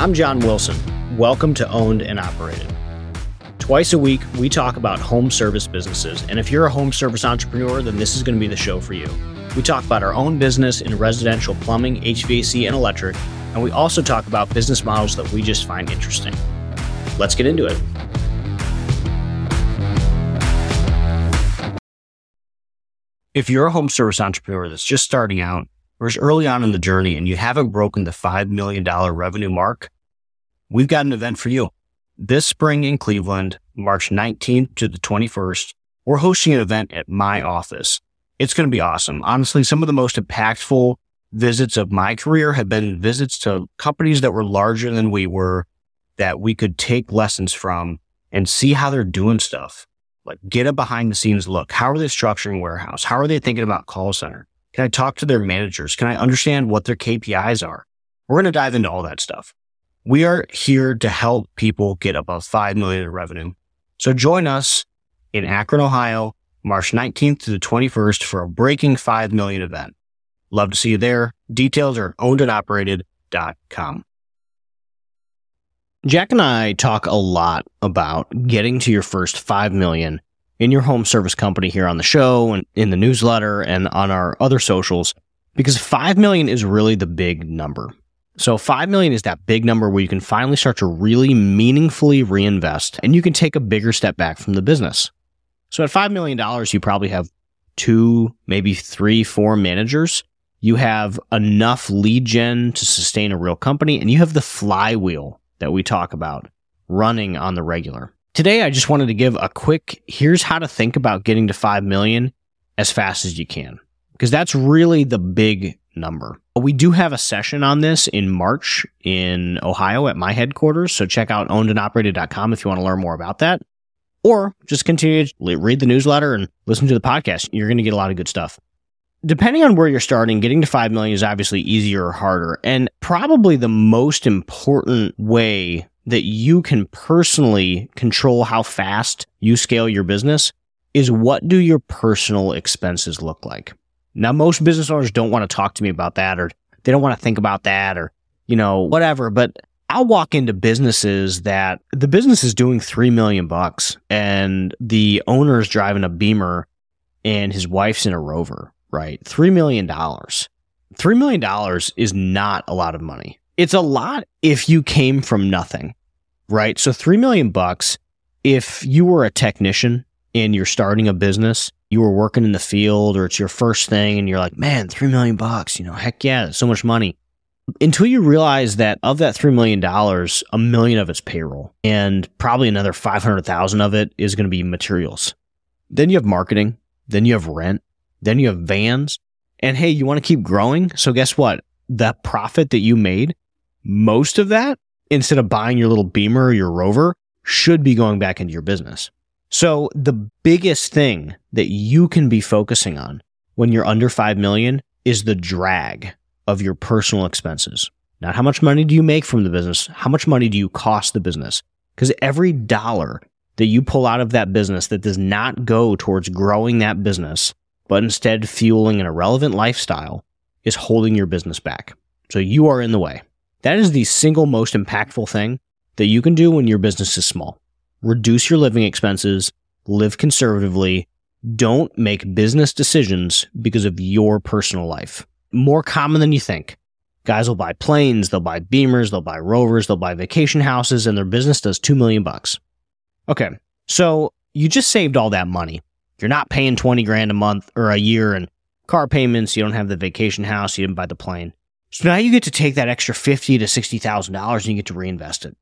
I'm John Wilson. Welcome to Owned and Operated. Twice a week, we talk about home service businesses. And if you're a home service entrepreneur, then this is going to be the show for you. We talk about our own business in residential plumbing, HVAC, and electric. And we also talk about business models that we just find interesting. Let's get into it. If you're a home service entrepreneur that's just starting out or is early on in the journey and you haven't broken the $5 million revenue mark, we've got an event for you. This spring in Cleveland, March 19th to the 21st, we're hosting an event at my office. It's going to be awesome. Honestly, some of the most impactful visits of my career have been visits to companies that were larger than we were that we could take lessons from and see how they're doing stuff. Like get a behind the scenes look. How are they structuring warehouse? How are they thinking about call center? Can I talk to their managers? Can I understand what their KPIs are? We're going to dive into all that stuff. We are here to help people get above 5 million in revenue. So join us in Akron, Ohio, March 19th to the 21st for a breaking 5 million event. Love to see you there. Details are ownedandoperated.com. Jack and I talk a lot about getting to your first 5 million in your home service company here on the show and in the newsletter and on our other socials because 5 million is really the big number. So 5 million is that big number where you can finally start to really meaningfully reinvest and you can take a bigger step back from the business. So at $5 million, you probably have two, maybe three, four managers. You have enough lead gen to sustain a real company and you have the flywheel that we talk about running on the regular. Today, I just wanted to give a quick here's how to think about getting to 5 million as fast as you can, because that's really the big number. We do have a session on this in March in Ohio at my headquarters. So check out ownedandoperated.com if you want to learn more about that. Or just continue to read the newsletter and listen to the podcast. You're going to get a lot of good stuff. Depending on where you're starting, getting to 5 million is obviously easier or harder. And probably the most important way that you can personally control how fast you scale your business is what do your personal expenses look like? Now, most business owners don't want to talk to me about that or they don't want to think about that or, you know, whatever. But I'll walk into businesses that the business is doing 3 million bucks and the owner's driving a Beamer and his wife's in a Rover right? $3 million. $3 million is not a lot of money. It's a lot if you came from nothing, right? So 3 million bucks, if you were a technician and you're starting a business, you were working in the field or it's your first thing and you're like, man, 3 million bucks, you know, heck yeah, so much money. Until you realize that of that $3 million, a million of it's payroll and probably another 500,000 of it is going to be materials. Then you have marketing. Then you have rent. Then you have vans. And hey, you want to keep growing. So guess what? That profit that you made, most of that, instead of buying your little Beamer or your Rover, should be going back into your business. So the biggest thing that you can be focusing on when you're under 5 million is the drag of your personal expenses. Not how much money do you make from the business? How much money do you cost the business? Because every dollar that you pull out of that business that does not go towards growing that business but instead fueling an irrelevant lifestyle is holding your business back. So you are in the way. That is the single most impactful thing that you can do when your business is small. Reduce your living expenses, live conservatively, don't make business decisions because of your personal life. More common than you think. Guys will buy planes, they'll buy beamers, they'll buy rovers, they'll buy vacation houses, and their business does 2 million bucks. Okay. So you just saved all that money. You're not paying 20 grand a month or a year in car payments. You don't have the vacation house. You didn't buy the plane. So now you get to take that extra 50 to $60,000 and you get to reinvest it.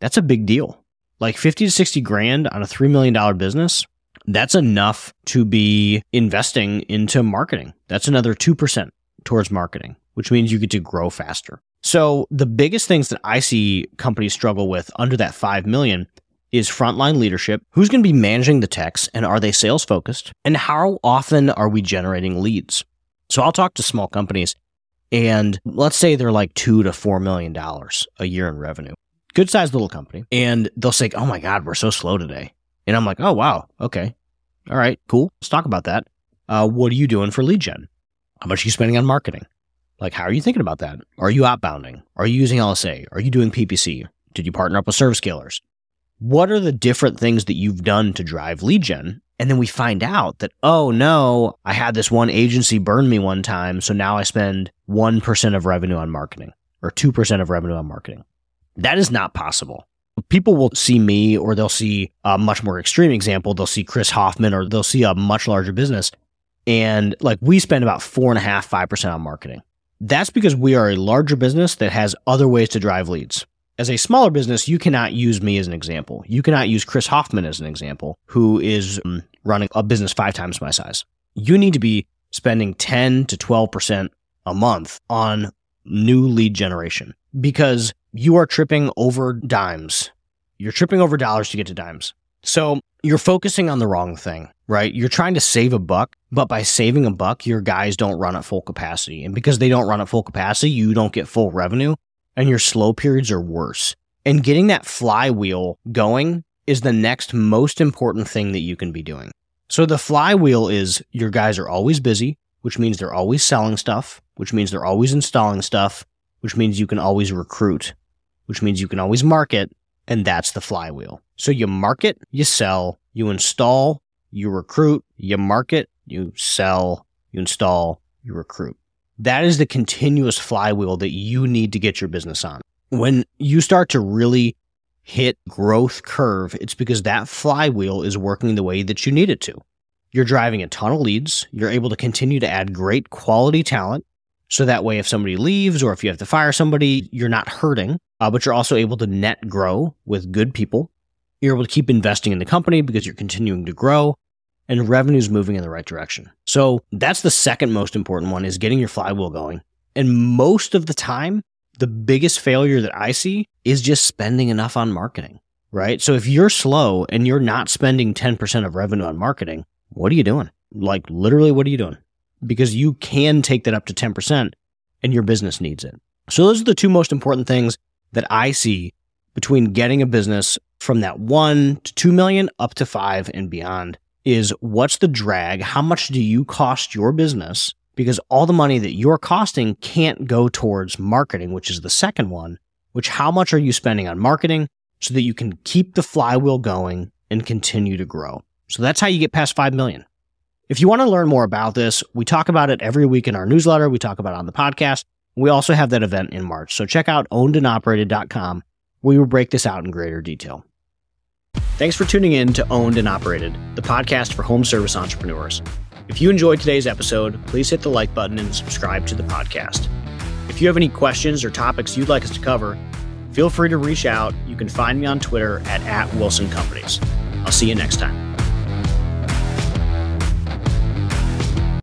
That's a big deal. Like 50 to 60 grand on a $3 million business. That's enough to be investing into marketing. That's another 2% towards marketing, which means you get to grow faster. So the biggest things that I see companies struggle with under that 5 million is frontline leadership. Who's going to be managing the techs and are they sales focused? And how often are we generating leads? So I'll talk to small companies and let's say they're like two to four million dollars a year in revenue. Good sized little company. And they'll say, Oh my God, we're so slow today. And I'm like, Oh wow. Okay. All right, cool. Let's talk about that. Uh, what are you doing for lead gen? How much are you spending on marketing? Like, how are you thinking about that? Are you outbounding? Are you using LSA? Are you doing PPC? Did you partner up with service scalers? What are the different things that you've done to drive lead gen? And then we find out that, oh no, I had this one agency burn me one time. So now I spend 1% of revenue on marketing or 2% of revenue on marketing. That is not possible. People will see me or they'll see a much more extreme example. They'll see Chris Hoffman or they'll see a much larger business. And like we spend about four and a half, 5% on marketing. That's because we are a larger business that has other ways to drive leads as a smaller business, you cannot use me as an example. You cannot use Chris Hoffman as an example, who is um, running a business five times my size. You need to be spending 10 to 12% a month on new lead generation because you are tripping over dimes. You're tripping over dollars to get to dimes. So you're focusing on the wrong thing, right? You're trying to save a buck, but by saving a buck, your guys don't run at full capacity. And because they don't run at full capacity, you don't get full revenue and your slow periods are worse. And getting that flywheel going is the next most important thing that you can be doing. So the flywheel is your guys are always busy, which means they're always selling stuff, which means they're always installing stuff, which means you can always recruit, which means you can always market. And that's the flywheel. So you market, you sell, you install, you recruit, you market, you sell, you install, you recruit. That is the continuous flywheel that you need to get your business on. When you start to really hit growth curve, it's because that flywheel is working the way that you need it to. You're driving a ton of leads. You're able to continue to add great quality talent. So that way, if somebody leaves or if you have to fire somebody, you're not hurting, uh, but you're also able to net grow with good people. You're able to keep investing in the company because you're continuing to grow and revenue's moving in the right direction. So that's the second most important one is getting your flywheel going. And most of the time, the biggest failure that I see is just spending enough on marketing, right? So if you're slow and you're not spending 10% of revenue on marketing, what are you doing? Like literally, what are you doing? Because you can take that up to 10% and your business needs it. So those are the two most important things that I see between getting a business from that one to 2 million up to five and beyond is what's the drag? How much do you cost your business? Because all the money that you're costing can't go towards marketing, which is the second one, which how much are you spending on marketing so that you can keep the flywheel going and continue to grow? So that's how you get past 5 million. If you want to learn more about this, we talk about it every week in our newsletter. We talk about it on the podcast. We also have that event in March. So check out ownedandoperated.com. We will break this out in greater detail. Thanks for tuning in to Owned and Operated, the podcast for home service entrepreneurs. If you enjoyed today's episode, please hit the like button and subscribe to the podcast. If you have any questions or topics you'd like us to cover, feel free to reach out. You can find me on Twitter at, at Wilson Companies. I'll see you next time.